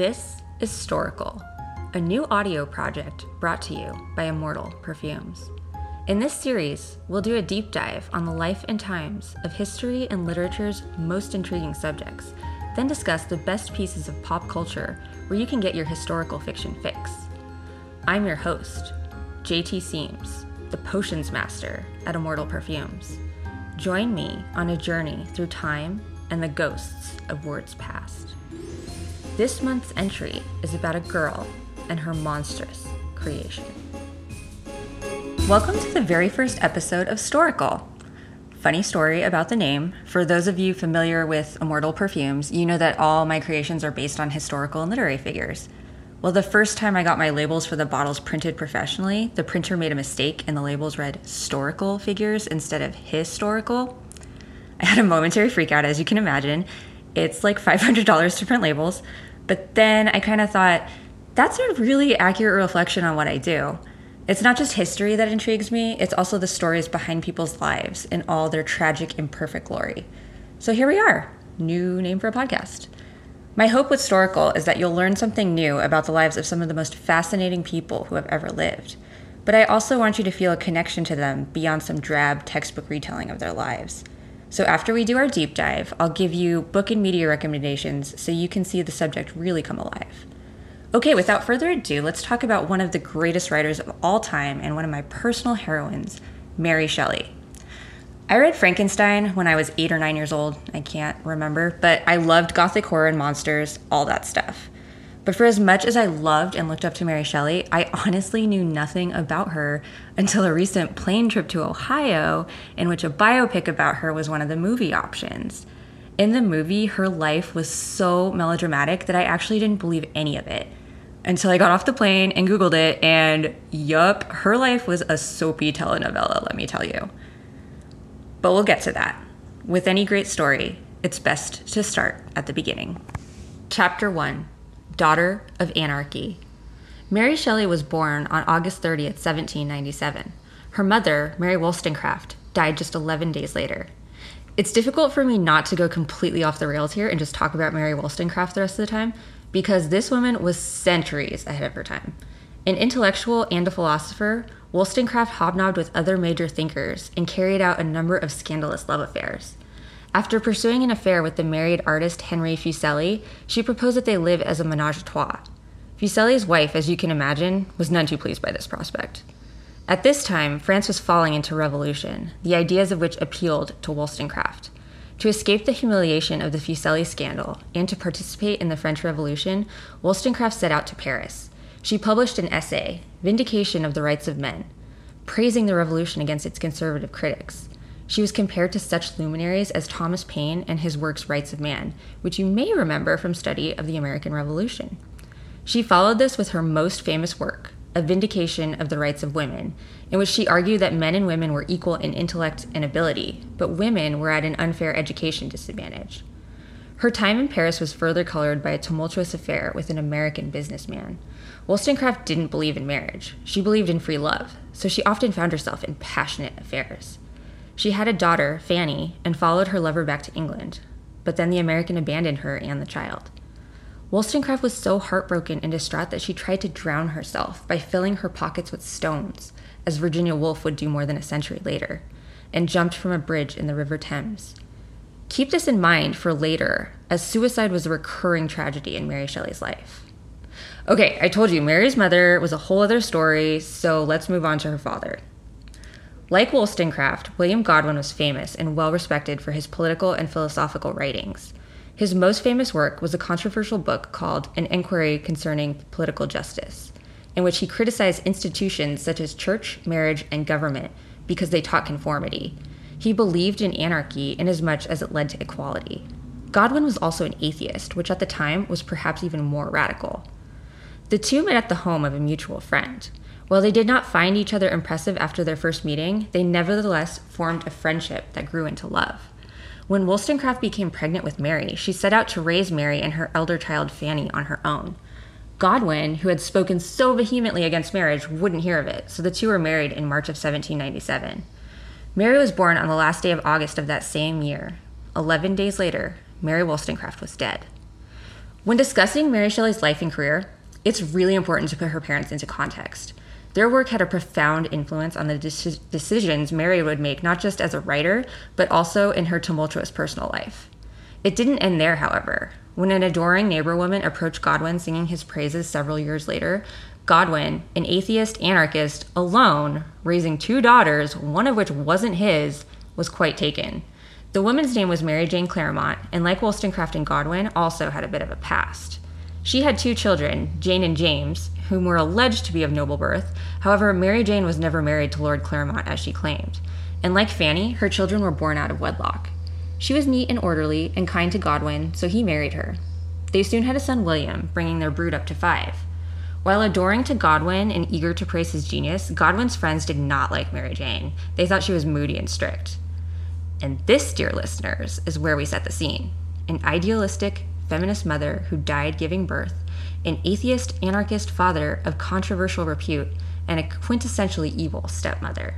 This is Storical, a new audio project brought to you by Immortal Perfumes. In this series, we'll do a deep dive on the life and times of history and literature's most intriguing subjects, then discuss the best pieces of pop culture where you can get your historical fiction fix. I'm your host, JT Seams, the potions master at Immortal Perfumes. Join me on a journey through time and the ghosts of words past. This month's entry is about a girl and her monstrous creation. Welcome to the very first episode of Storical. Funny story about the name. For those of you familiar with Immortal Perfumes, you know that all my creations are based on storical and literary figures. Well, the first time I got my labels for the bottles printed professionally, the printer made a mistake and the labels read historical figures instead of historical. I had a momentary freak out, as you can imagine. It's like $500 to print labels. But then I kind of thought, that's a really accurate reflection on what I do. It's not just history that intrigues me, it's also the stories behind people's lives in all their tragic, imperfect glory. So here we are, new name for a podcast. My hope with Storical is that you'll learn something new about the lives of some of the most fascinating people who have ever lived. But I also want you to feel a connection to them beyond some drab textbook retelling of their lives. So after we do our deep dive, I'll give you book and media recommendations so you can see the subject really come alive. Okay, without further ado, let's talk about one of the greatest writers of all time and one of my personal heroines, Mary Shelley. I read Frankenstein when I was eight or nine years old. I can't remember, but I loved gothic horror and monsters, all that stuff. But for as much as I loved and looked up to Mary Shelley, I honestly knew nothing about her until a recent plane trip to Ohio, in which a biopic about her was one of the movie options. In the movie, her life was so melodramatic that I actually didn't believe any of it until I got off the plane and Googled it, and yup, her life was a soapy telenovela, let me tell you. But we'll get to that. With any great story, it's best to start at the beginning. Chapter 1 Daughter of Anarchy. Mary Shelley was born on August 30th, 1797. Her mother, Mary Wollstonecraft, died just 11 days later. It's difficult for me not to go completely off the rails here and just talk about Mary Wollstonecraft the rest of the time because this woman was centuries ahead of her time. An intellectual and a philosopher, Wollstonecraft hobnobbed with other major thinkers and carried out a number of scandalous love affairs. After pursuing an affair with the married artist Henry Fuseli, she proposed that they live as a menage a trois. Fuseli's wife, as you can imagine, was none too pleased by this prospect. At this time, France was falling into revolution, the ideas of which appealed to Wollstonecraft. To escape the humiliation of the Fuseli scandal and to participate in the French Revolution, Wollstonecraft set out to Paris. She published an essay, Vindication of the Rights of Men, praising the revolution against its conservative critics. She was compared to such luminaries as Thomas Paine and his works Rights of Man, which you may remember from study of the American Revolution. She followed this with her most famous work, A Vindication of the Rights of Women, in which she argued that men and women were equal in intellect and ability, but women were at an unfair education disadvantage. Her time in Paris was further colored by a tumultuous affair with an American businessman. Wollstonecraft didn't believe in marriage. She believed in free love, so she often found herself in passionate affairs. She had a daughter, Fanny, and followed her lover back to England, but then the American abandoned her and the child. Wollstonecraft was so heartbroken and distraught that she tried to drown herself by filling her pockets with stones, as Virginia Woolf would do more than a century later, and jumped from a bridge in the River Thames. Keep this in mind for later, as suicide was a recurring tragedy in Mary Shelley's life. Okay, I told you Mary's mother was a whole other story, so let's move on to her father. Like Wollstonecraft, William Godwin was famous and well respected for his political and philosophical writings. His most famous work was a controversial book called An Inquiry Concerning Political Justice, in which he criticized institutions such as church, marriage, and government because they taught conformity. He believed in anarchy inasmuch as it led to equality. Godwin was also an atheist, which at the time was perhaps even more radical. The two met at the home of a mutual friend. While they did not find each other impressive after their first meeting, they nevertheless formed a friendship that grew into love. When Wollstonecraft became pregnant with Mary, she set out to raise Mary and her elder child Fanny on her own. Godwin, who had spoken so vehemently against marriage, wouldn't hear of it, so the two were married in March of 1797. Mary was born on the last day of August of that same year. Eleven days later, Mary Wollstonecraft was dead. When discussing Mary Shelley's life and career, it's really important to put her parents into context. Their work had a profound influence on the de- decisions Mary would make, not just as a writer, but also in her tumultuous personal life. It didn't end there, however. When an adoring neighbor woman approached Godwin singing his praises several years later, Godwin, an atheist anarchist alone, raising two daughters, one of which wasn't his, was quite taken. The woman's name was Mary Jane Clairmont, and like Wollstonecraft and Godwin, also had a bit of a past. She had two children, Jane and James, whom were alleged to be of noble birth. However, Mary Jane was never married to Lord Clairmont as she claimed. And like Fanny, her children were born out of wedlock. She was neat and orderly and kind to Godwin, so he married her. They soon had a son, William, bringing their brood up to five. While adoring to Godwin and eager to praise his genius, Godwin's friends did not like Mary Jane. They thought she was moody and strict. And this, dear listeners, is where we set the scene an idealistic, feminist mother who died giving birth, an atheist anarchist father of controversial repute, and a quintessentially evil stepmother.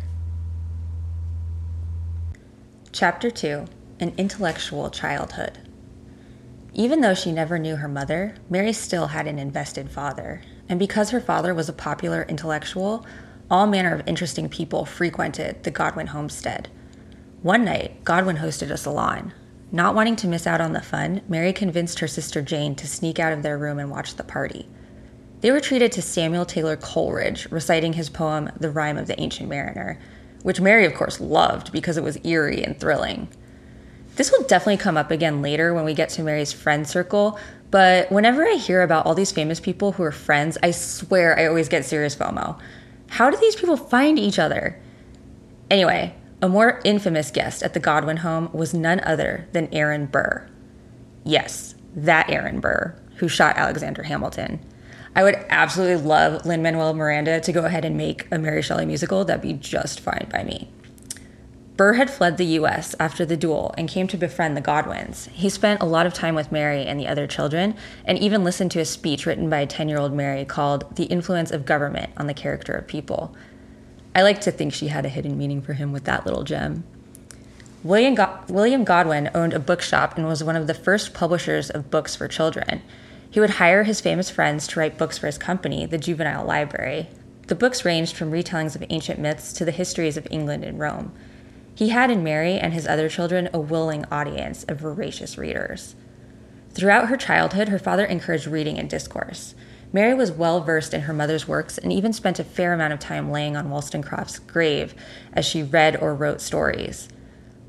Chapter 2 An Intellectual Childhood. Even though she never knew her mother, Mary still had an invested father, and because her father was a popular intellectual, all manner of interesting people frequented the Godwin homestead. One night, Godwin hosted a salon. Not wanting to miss out on the fun, Mary convinced her sister Jane to sneak out of their room and watch the party. They were treated to Samuel Taylor Coleridge reciting his poem, The Rime of the Ancient Mariner, which Mary, of course, loved because it was eerie and thrilling. This will definitely come up again later when we get to Mary's friend circle, but whenever I hear about all these famous people who are friends, I swear I always get serious FOMO. How do these people find each other? Anyway, a more infamous guest at the Godwin home was none other than Aaron Burr. Yes, that Aaron Burr, who shot Alexander Hamilton. I would absolutely love Lin Manuel Miranda to go ahead and make a Mary Shelley musical. That'd be just fine by me. Burr had fled the US after the duel and came to befriend the Godwins. He spent a lot of time with Mary and the other children, and even listened to a speech written by 10 year old Mary called The Influence of Government on the Character of People. I like to think she had a hidden meaning for him with that little gem. William, William Godwin owned a bookshop and was one of the first publishers of books for children. He would hire his famous friends to write books for his company, the Juvenile Library. The books ranged from retellings of ancient myths to the histories of England and Rome. He had in Mary and his other children a willing audience of voracious readers. Throughout her childhood, her father encouraged reading and discourse. Mary was well versed in her mother's works and even spent a fair amount of time laying on Wollstonecraft's grave as she read or wrote stories.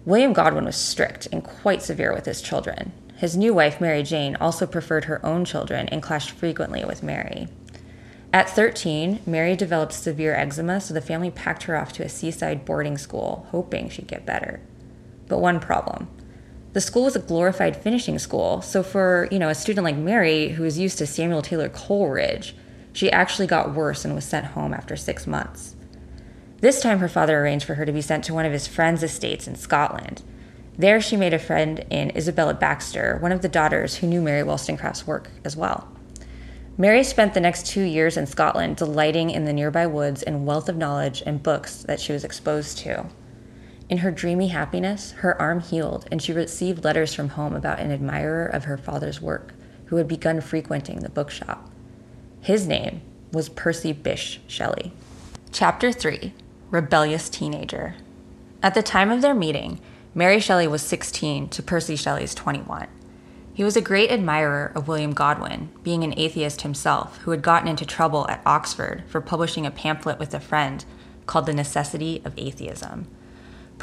William Godwin was strict and quite severe with his children. His new wife, Mary Jane, also preferred her own children and clashed frequently with Mary. At 13, Mary developed severe eczema, so the family packed her off to a seaside boarding school, hoping she'd get better. But one problem the school was a glorified finishing school. So for, you know, a student like Mary who was used to Samuel Taylor Coleridge, she actually got worse and was sent home after 6 months. This time her father arranged for her to be sent to one of his friend's estates in Scotland. There she made a friend in Isabella Baxter, one of the daughters who knew Mary Wollstonecraft's work as well. Mary spent the next two years in Scotland, delighting in the nearby woods and wealth of knowledge and books that she was exposed to. In her dreamy happiness, her arm healed, and she received letters from home about an admirer of her father's work who had begun frequenting the bookshop. His name was Percy Bysshe Shelley. Chapter 3 Rebellious Teenager. At the time of their meeting, Mary Shelley was 16 to Percy Shelley's 21. He was a great admirer of William Godwin, being an atheist himself who had gotten into trouble at Oxford for publishing a pamphlet with a friend called The Necessity of Atheism.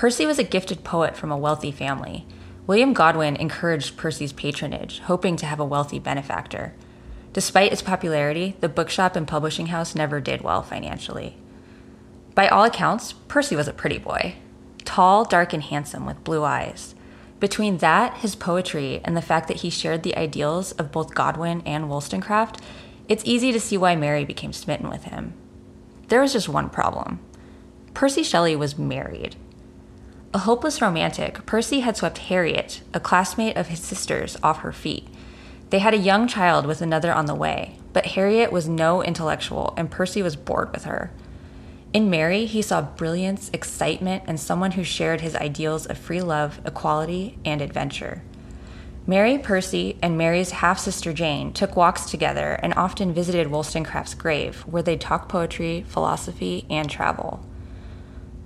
Percy was a gifted poet from a wealthy family. William Godwin encouraged Percy's patronage, hoping to have a wealthy benefactor. Despite its popularity, the bookshop and publishing house never did well financially. By all accounts, Percy was a pretty boy tall, dark, and handsome with blue eyes. Between that, his poetry, and the fact that he shared the ideals of both Godwin and Wollstonecraft, it's easy to see why Mary became smitten with him. There was just one problem Percy Shelley was married. A hopeless romantic, Percy had swept Harriet, a classmate of his sister's, off her feet. They had a young child with another on the way, but Harriet was no intellectual and Percy was bored with her. In Mary, he saw brilliance, excitement, and someone who shared his ideals of free love, equality, and adventure. Mary Percy and Mary's half sister Jane took walks together and often visited Wollstonecraft's grave, where they talked poetry, philosophy, and travel.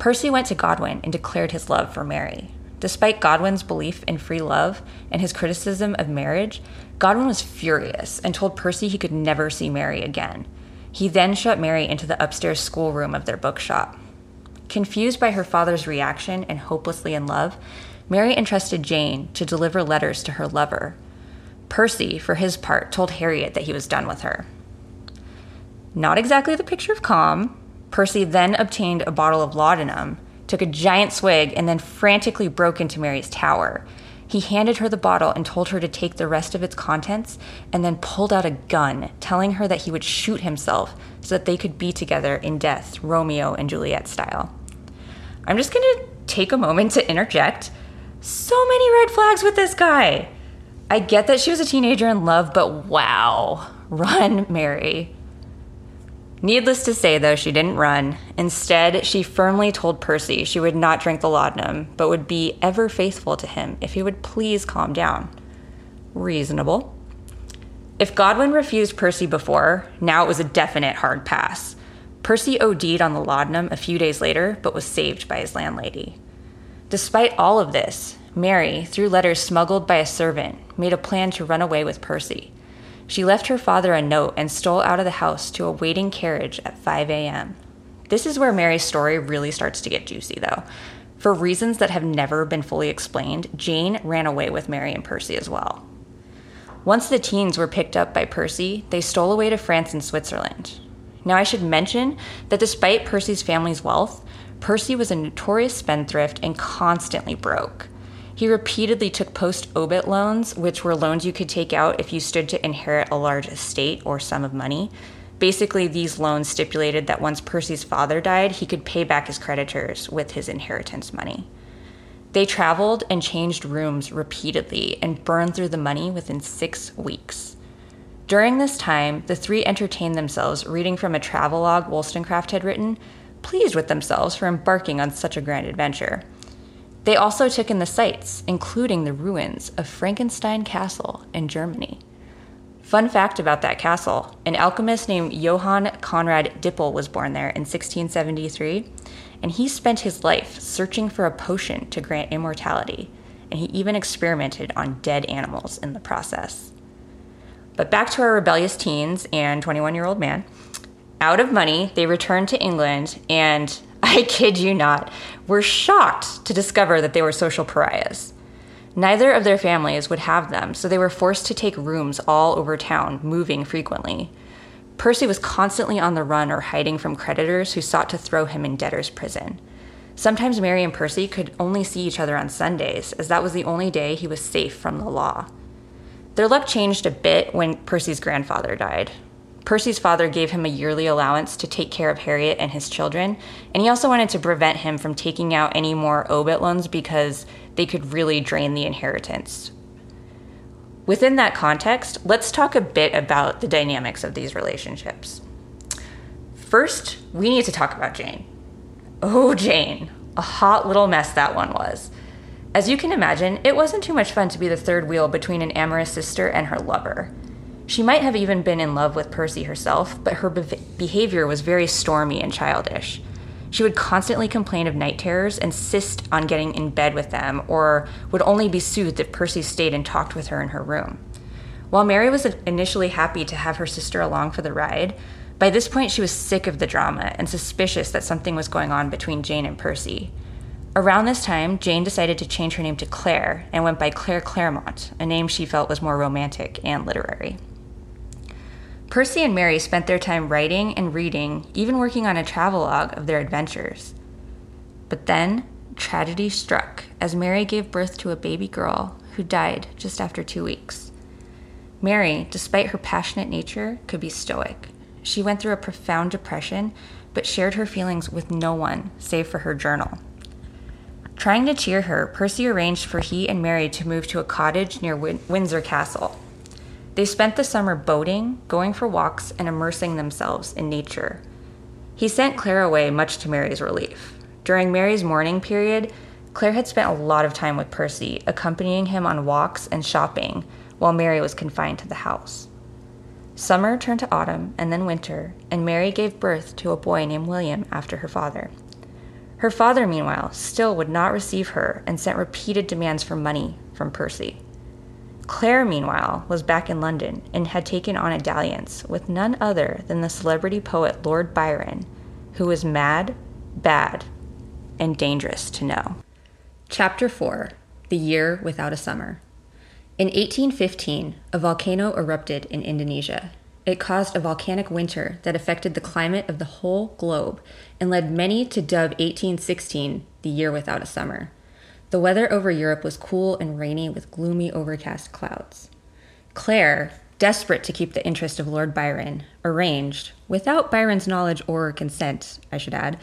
Percy went to Godwin and declared his love for Mary. Despite Godwin's belief in free love and his criticism of marriage, Godwin was furious and told Percy he could never see Mary again. He then shut Mary into the upstairs schoolroom of their bookshop. Confused by her father's reaction and hopelessly in love, Mary entrusted Jane to deliver letters to her lover. Percy, for his part, told Harriet that he was done with her. Not exactly the picture of calm, Percy then obtained a bottle of laudanum, took a giant swig, and then frantically broke into Mary's tower. He handed her the bottle and told her to take the rest of its contents, and then pulled out a gun, telling her that he would shoot himself so that they could be together in death, Romeo and Juliet style. I'm just gonna take a moment to interject. So many red flags with this guy. I get that she was a teenager in love, but wow. Run, Mary. Needless to say, though, she didn't run. Instead, she firmly told Percy she would not drink the laudanum, but would be ever faithful to him if he would please calm down. Reasonable. If Godwin refused Percy before, now it was a definite hard pass. Percy OD'd on the laudanum a few days later, but was saved by his landlady. Despite all of this, Mary, through letters smuggled by a servant, made a plan to run away with Percy. She left her father a note and stole out of the house to a waiting carriage at 5 a.m. This is where Mary's story really starts to get juicy, though. For reasons that have never been fully explained, Jane ran away with Mary and Percy as well. Once the teens were picked up by Percy, they stole away to France and Switzerland. Now, I should mention that despite Percy's family's wealth, Percy was a notorious spendthrift and constantly broke. He repeatedly took post obit loans, which were loans you could take out if you stood to inherit a large estate or sum of money. Basically, these loans stipulated that once Percy's father died, he could pay back his creditors with his inheritance money. They traveled and changed rooms repeatedly and burned through the money within six weeks. During this time, the three entertained themselves reading from a travelogue Wollstonecraft had written, pleased with themselves for embarking on such a grand adventure. They also took in the sights, including the ruins of Frankenstein Castle in Germany. Fun fact about that castle an alchemist named Johann Conrad Dippel was born there in 1673, and he spent his life searching for a potion to grant immortality, and he even experimented on dead animals in the process. But back to our rebellious teens and 21 year old man. Out of money, they returned to England and I kid you not, were shocked to discover that they were social pariahs. Neither of their families would have them, so they were forced to take rooms all over town, moving frequently. Percy was constantly on the run or hiding from creditors who sought to throw him in debtor's prison. Sometimes Mary and Percy could only see each other on Sundays, as that was the only day he was safe from the law. Their luck changed a bit when Percy's grandfather died. Percy's father gave him a yearly allowance to take care of Harriet and his children, and he also wanted to prevent him from taking out any more obit loans because they could really drain the inheritance. Within that context, let's talk a bit about the dynamics of these relationships. First, we need to talk about Jane. Oh, Jane. A hot little mess that one was. As you can imagine, it wasn't too much fun to be the third wheel between an amorous sister and her lover. She might have even been in love with Percy herself, but her be- behavior was very stormy and childish. She would constantly complain of night terrors, insist on getting in bed with them, or would only be soothed if Percy stayed and talked with her in her room. While Mary was initially happy to have her sister along for the ride, by this point she was sick of the drama and suspicious that something was going on between Jane and Percy. Around this time, Jane decided to change her name to Claire and went by Claire Clairmont, a name she felt was more romantic and literary. Percy and Mary spent their time writing and reading, even working on a travelogue of their adventures. But then, tragedy struck as Mary gave birth to a baby girl who died just after two weeks. Mary, despite her passionate nature, could be stoic. She went through a profound depression, but shared her feelings with no one save for her journal. Trying to cheer her, Percy arranged for he and Mary to move to a cottage near Win- Windsor Castle. They spent the summer boating, going for walks, and immersing themselves in nature. He sent Claire away, much to Mary's relief. During Mary's mourning period, Claire had spent a lot of time with Percy, accompanying him on walks and shopping while Mary was confined to the house. Summer turned to autumn and then winter, and Mary gave birth to a boy named William after her father. Her father, meanwhile, still would not receive her and sent repeated demands for money from Percy. Claire, meanwhile, was back in London and had taken on a dalliance with none other than the celebrity poet Lord Byron, who was mad, bad, and dangerous to know. Chapter 4 The Year Without a Summer. In 1815, a volcano erupted in Indonesia. It caused a volcanic winter that affected the climate of the whole globe and led many to dub 1816 the year without a summer. The weather over Europe was cool and rainy with gloomy, overcast clouds. Claire, desperate to keep the interest of Lord Byron, arranged, without Byron's knowledge or consent, I should add,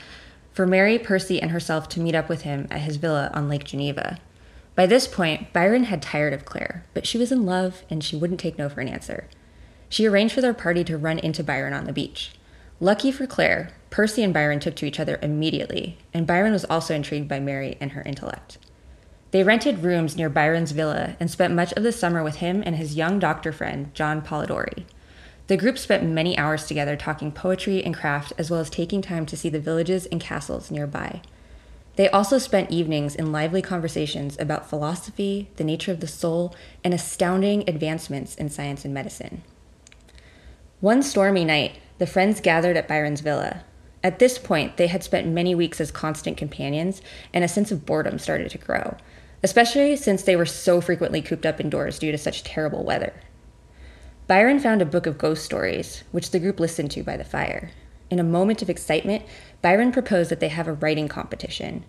for Mary, Percy, and herself to meet up with him at his villa on Lake Geneva. By this point, Byron had tired of Claire, but she was in love and she wouldn't take no for an answer. She arranged for their party to run into Byron on the beach. Lucky for Claire, Percy and Byron took to each other immediately, and Byron was also intrigued by Mary and her intellect. They rented rooms near Byron's villa and spent much of the summer with him and his young doctor friend, John Polidori. The group spent many hours together talking poetry and craft, as well as taking time to see the villages and castles nearby. They also spent evenings in lively conversations about philosophy, the nature of the soul, and astounding advancements in science and medicine. One stormy night, the friends gathered at Byron's villa. At this point, they had spent many weeks as constant companions, and a sense of boredom started to grow, especially since they were so frequently cooped up indoors due to such terrible weather. Byron found a book of ghost stories, which the group listened to by the fire. In a moment of excitement, Byron proposed that they have a writing competition.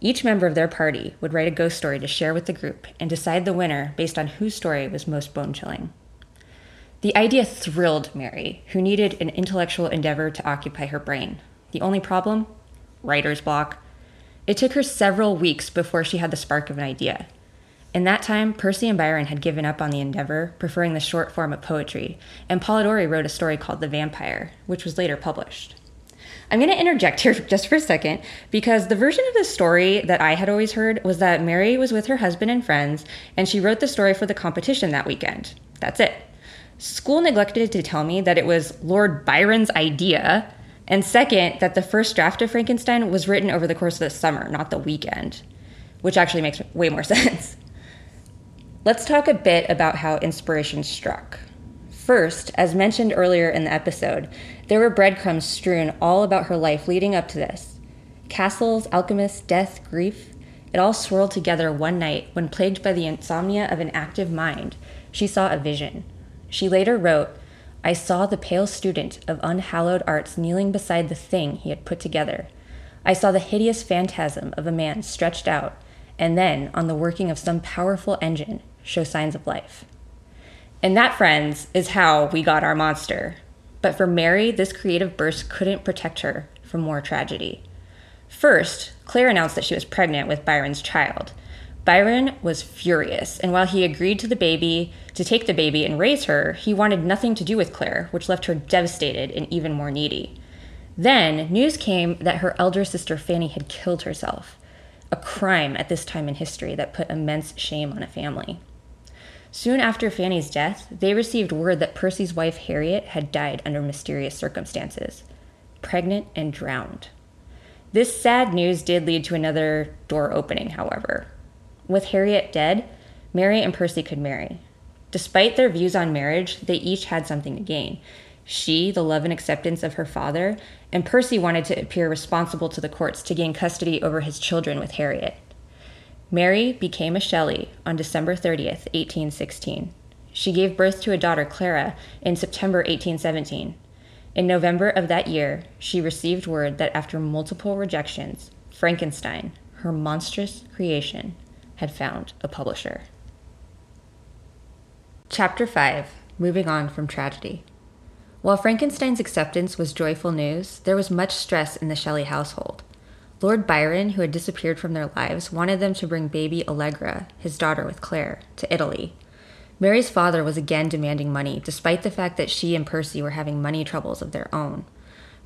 Each member of their party would write a ghost story to share with the group and decide the winner based on whose story was most bone chilling. The idea thrilled Mary, who needed an intellectual endeavor to occupy her brain. The only problem? Writer's block. It took her several weeks before she had the spark of an idea. In that time, Percy and Byron had given up on the endeavor, preferring the short form of poetry, and Polidori wrote a story called The Vampire, which was later published. I'm going to interject here just for a second because the version of the story that I had always heard was that Mary was with her husband and friends and she wrote the story for the competition that weekend. That's it. School neglected to tell me that it was Lord Byron's idea, and second, that the first draft of Frankenstein was written over the course of the summer, not the weekend, which actually makes way more sense. Let's talk a bit about how inspiration struck. First, as mentioned earlier in the episode, there were breadcrumbs strewn all about her life leading up to this. Castles, alchemists, death, grief, it all swirled together one night when, plagued by the insomnia of an active mind, she saw a vision. She later wrote, I saw the pale student of unhallowed arts kneeling beside the thing he had put together. I saw the hideous phantasm of a man stretched out, and then, on the working of some powerful engine, show signs of life. And that, friends, is how we got our monster. But for Mary, this creative burst couldn't protect her from more tragedy. First, Claire announced that she was pregnant with Byron's child. Byron was furious, and while he agreed to the baby to take the baby and raise her, he wanted nothing to do with Claire, which left her devastated and even more needy. Then news came that her elder sister Fanny had killed herself, a crime at this time in history that put immense shame on a family. Soon after Fanny's death, they received word that Percy's wife Harriet had died under mysterious circumstances, pregnant and drowned. This sad news did lead to another door opening, however. With Harriet dead, Mary and Percy could marry. Despite their views on marriage, they each had something to gain. She, the love and acceptance of her father, and Percy wanted to appear responsible to the courts to gain custody over his children with Harriet. Mary became a Shelley on December 30th, 1816. She gave birth to a daughter, Clara, in September 1817. In November of that year, she received word that after multiple rejections, Frankenstein, her monstrous creation, had found a publisher. Chapter 5 Moving on from tragedy. While Frankenstein's acceptance was joyful news, there was much stress in the Shelley household. Lord Byron, who had disappeared from their lives, wanted them to bring baby Allegra, his daughter with Claire, to Italy. Mary's father was again demanding money, despite the fact that she and Percy were having money troubles of their own.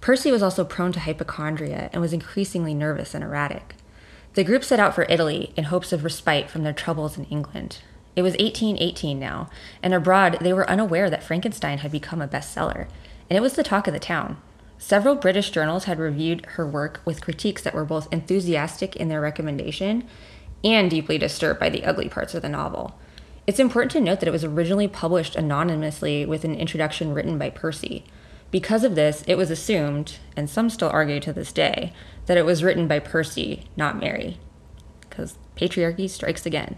Percy was also prone to hypochondria and was increasingly nervous and erratic. The group set out for Italy in hopes of respite from their troubles in England. It was 1818 now, and abroad they were unaware that Frankenstein had become a bestseller, and it was the talk of the town. Several British journals had reviewed her work with critiques that were both enthusiastic in their recommendation and deeply disturbed by the ugly parts of the novel. It's important to note that it was originally published anonymously with an introduction written by Percy. Because of this, it was assumed, and some still argue to this day, that it was written by Percy, not Mary. Because patriarchy strikes again.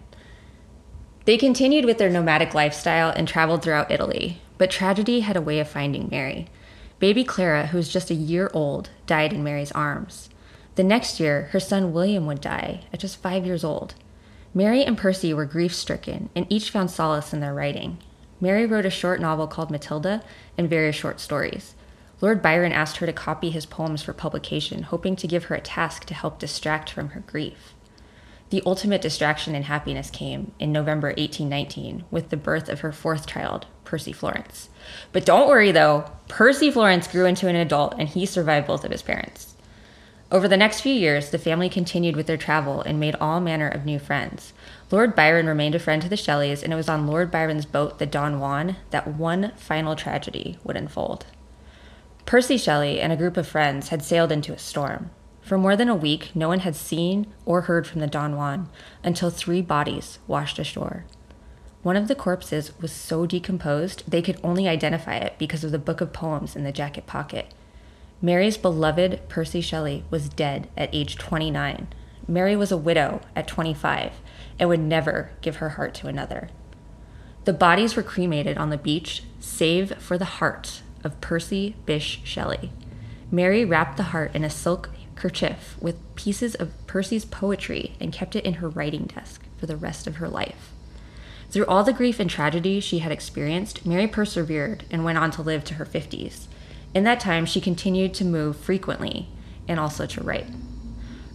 They continued with their nomadic lifestyle and traveled throughout Italy, but tragedy had a way of finding Mary. Baby Clara, who was just a year old, died in Mary's arms. The next year, her son William would die at just five years old. Mary and Percy were grief stricken, and each found solace in their writing. Mary wrote a short novel called Matilda and various short stories. Lord Byron asked her to copy his poems for publication, hoping to give her a task to help distract from her grief. The ultimate distraction and happiness came in November 1819 with the birth of her fourth child, Percy Florence. But don't worry though, Percy Florence grew into an adult and he survived both of his parents. Over the next few years, the family continued with their travel and made all manner of new friends. Lord Byron remained a friend to the Shelleys, and it was on Lord Byron's boat, the Don Juan, that one final tragedy would unfold. Percy Shelley and a group of friends had sailed into a storm. For more than a week, no one had seen or heard from the Don Juan until three bodies washed ashore. One of the corpses was so decomposed they could only identify it because of the book of poems in the jacket pocket. Mary's beloved Percy Shelley was dead at age 29. Mary was a widow at 25 and would never give her heart to another. The bodies were cremated on the beach, save for the heart of Percy Bysshe Shelley. Mary wrapped the heart in a silk kerchief with pieces of Percy's poetry and kept it in her writing desk for the rest of her life. Through all the grief and tragedy she had experienced, Mary persevered and went on to live to her 50s. In that time, she continued to move frequently and also to write.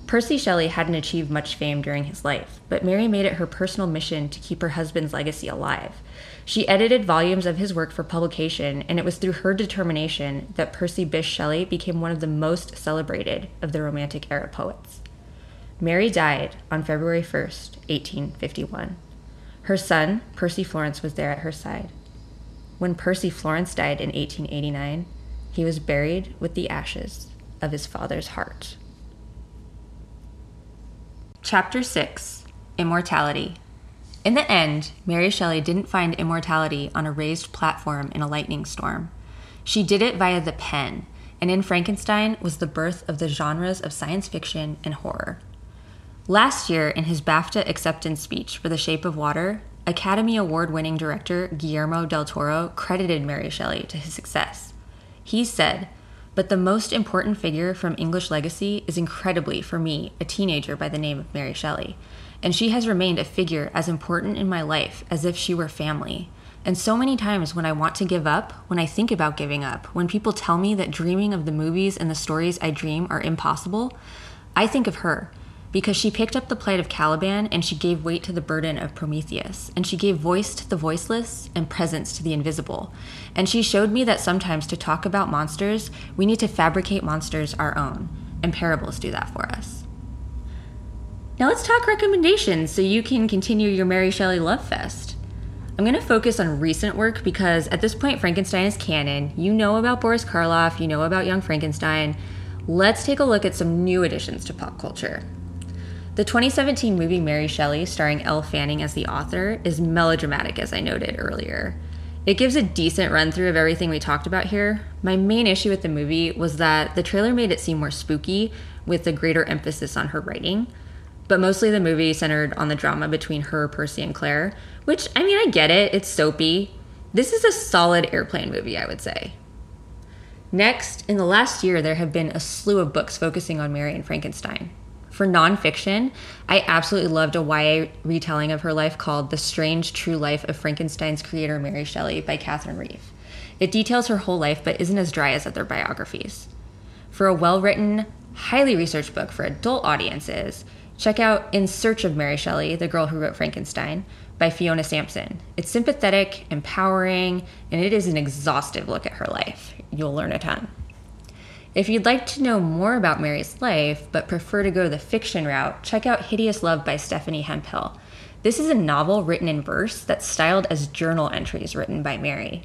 Percy Shelley hadn't achieved much fame during his life, but Mary made it her personal mission to keep her husband's legacy alive. She edited volumes of his work for publication, and it was through her determination that Percy Bysshe Shelley became one of the most celebrated of the Romantic era poets. Mary died on February 1st, 1851. Her son, Percy Florence, was there at her side. When Percy Florence died in 1889, he was buried with the ashes of his father's heart. Chapter 6 Immortality in the end, Mary Shelley didn't find immortality on a raised platform in a lightning storm. She did it via the pen, and in Frankenstein was the birth of the genres of science fiction and horror. Last year, in his BAFTA acceptance speech for The Shape of Water, Academy Award winning director Guillermo del Toro credited Mary Shelley to his success. He said, But the most important figure from English legacy is incredibly, for me, a teenager by the name of Mary Shelley and she has remained a figure as important in my life as if she were family. And so many times when I want to give up, when I think about giving up, when people tell me that dreaming of the movies and the stories I dream are impossible, I think of her because she picked up the plight of Caliban and she gave weight to the burden of Prometheus, and she gave voice to the voiceless and presence to the invisible. And she showed me that sometimes to talk about monsters, we need to fabricate monsters our own, and parables do that for us. Now let's talk recommendations so you can continue your Mary Shelley love fest. I'm going to focus on recent work because at this point, Frankenstein is canon. You know about Boris Karloff, you know about Young Frankenstein. Let's take a look at some new additions to pop culture. The 2017 movie Mary Shelley, starring Elle Fanning as the author, is melodramatic, as I noted earlier. It gives a decent run through of everything we talked about here. My main issue with the movie was that the trailer made it seem more spooky, with a greater emphasis on her writing but mostly the movie centered on the drama between her, Percy, and Claire, which, I mean, I get it, it's soapy. This is a solid airplane movie, I would say. Next, in the last year, there have been a slew of books focusing on Mary and Frankenstein. For nonfiction, I absolutely loved a YA retelling of her life called The Strange True Life of Frankenstein's Creator Mary Shelley by Catherine Reef. It details her whole life but isn't as dry as other biographies. For a well written, highly researched book for adult audiences, Check out In Search of Mary Shelley, the girl who wrote Frankenstein, by Fiona Sampson. It's sympathetic, empowering, and it is an exhaustive look at her life. You'll learn a ton. If you'd like to know more about Mary's life, but prefer to go the fiction route, check out Hideous Love by Stephanie Hemphill. This is a novel written in verse that's styled as journal entries written by Mary.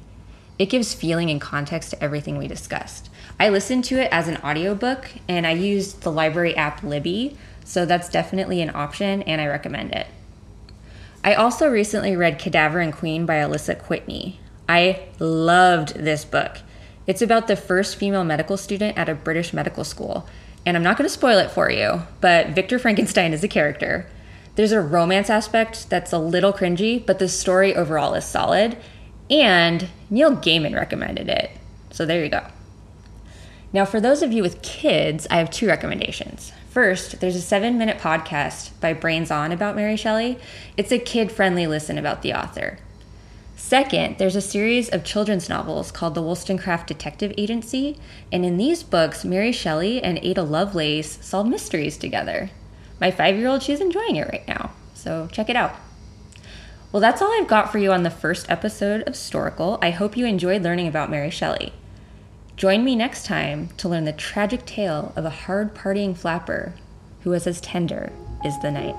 It gives feeling and context to everything we discussed. I listened to it as an audiobook and I used the library app Libby, so that's definitely an option and I recommend it. I also recently read Cadaver and Queen by Alisa Kwitney. I loved this book. It's about the first female medical student at a British medical school. And I'm not going to spoil it for you, but Victor Frankenstein is a character. There's a romance aspect that's a little cringy, but the story overall is solid. And Neil Gaiman recommended it. So there you go. Now, for those of you with kids, I have two recommendations. First, there's a seven minute podcast by Brains On about Mary Shelley. It's a kid friendly listen about the author. Second, there's a series of children's novels called The Wollstonecraft Detective Agency, and in these books, Mary Shelley and Ada Lovelace solve mysteries together. My five year old, she's enjoying it right now, so check it out. Well, that's all I've got for you on the first episode of Storical. I hope you enjoyed learning about Mary Shelley. Join me next time to learn the tragic tale of a hard partying flapper who was as tender as the night.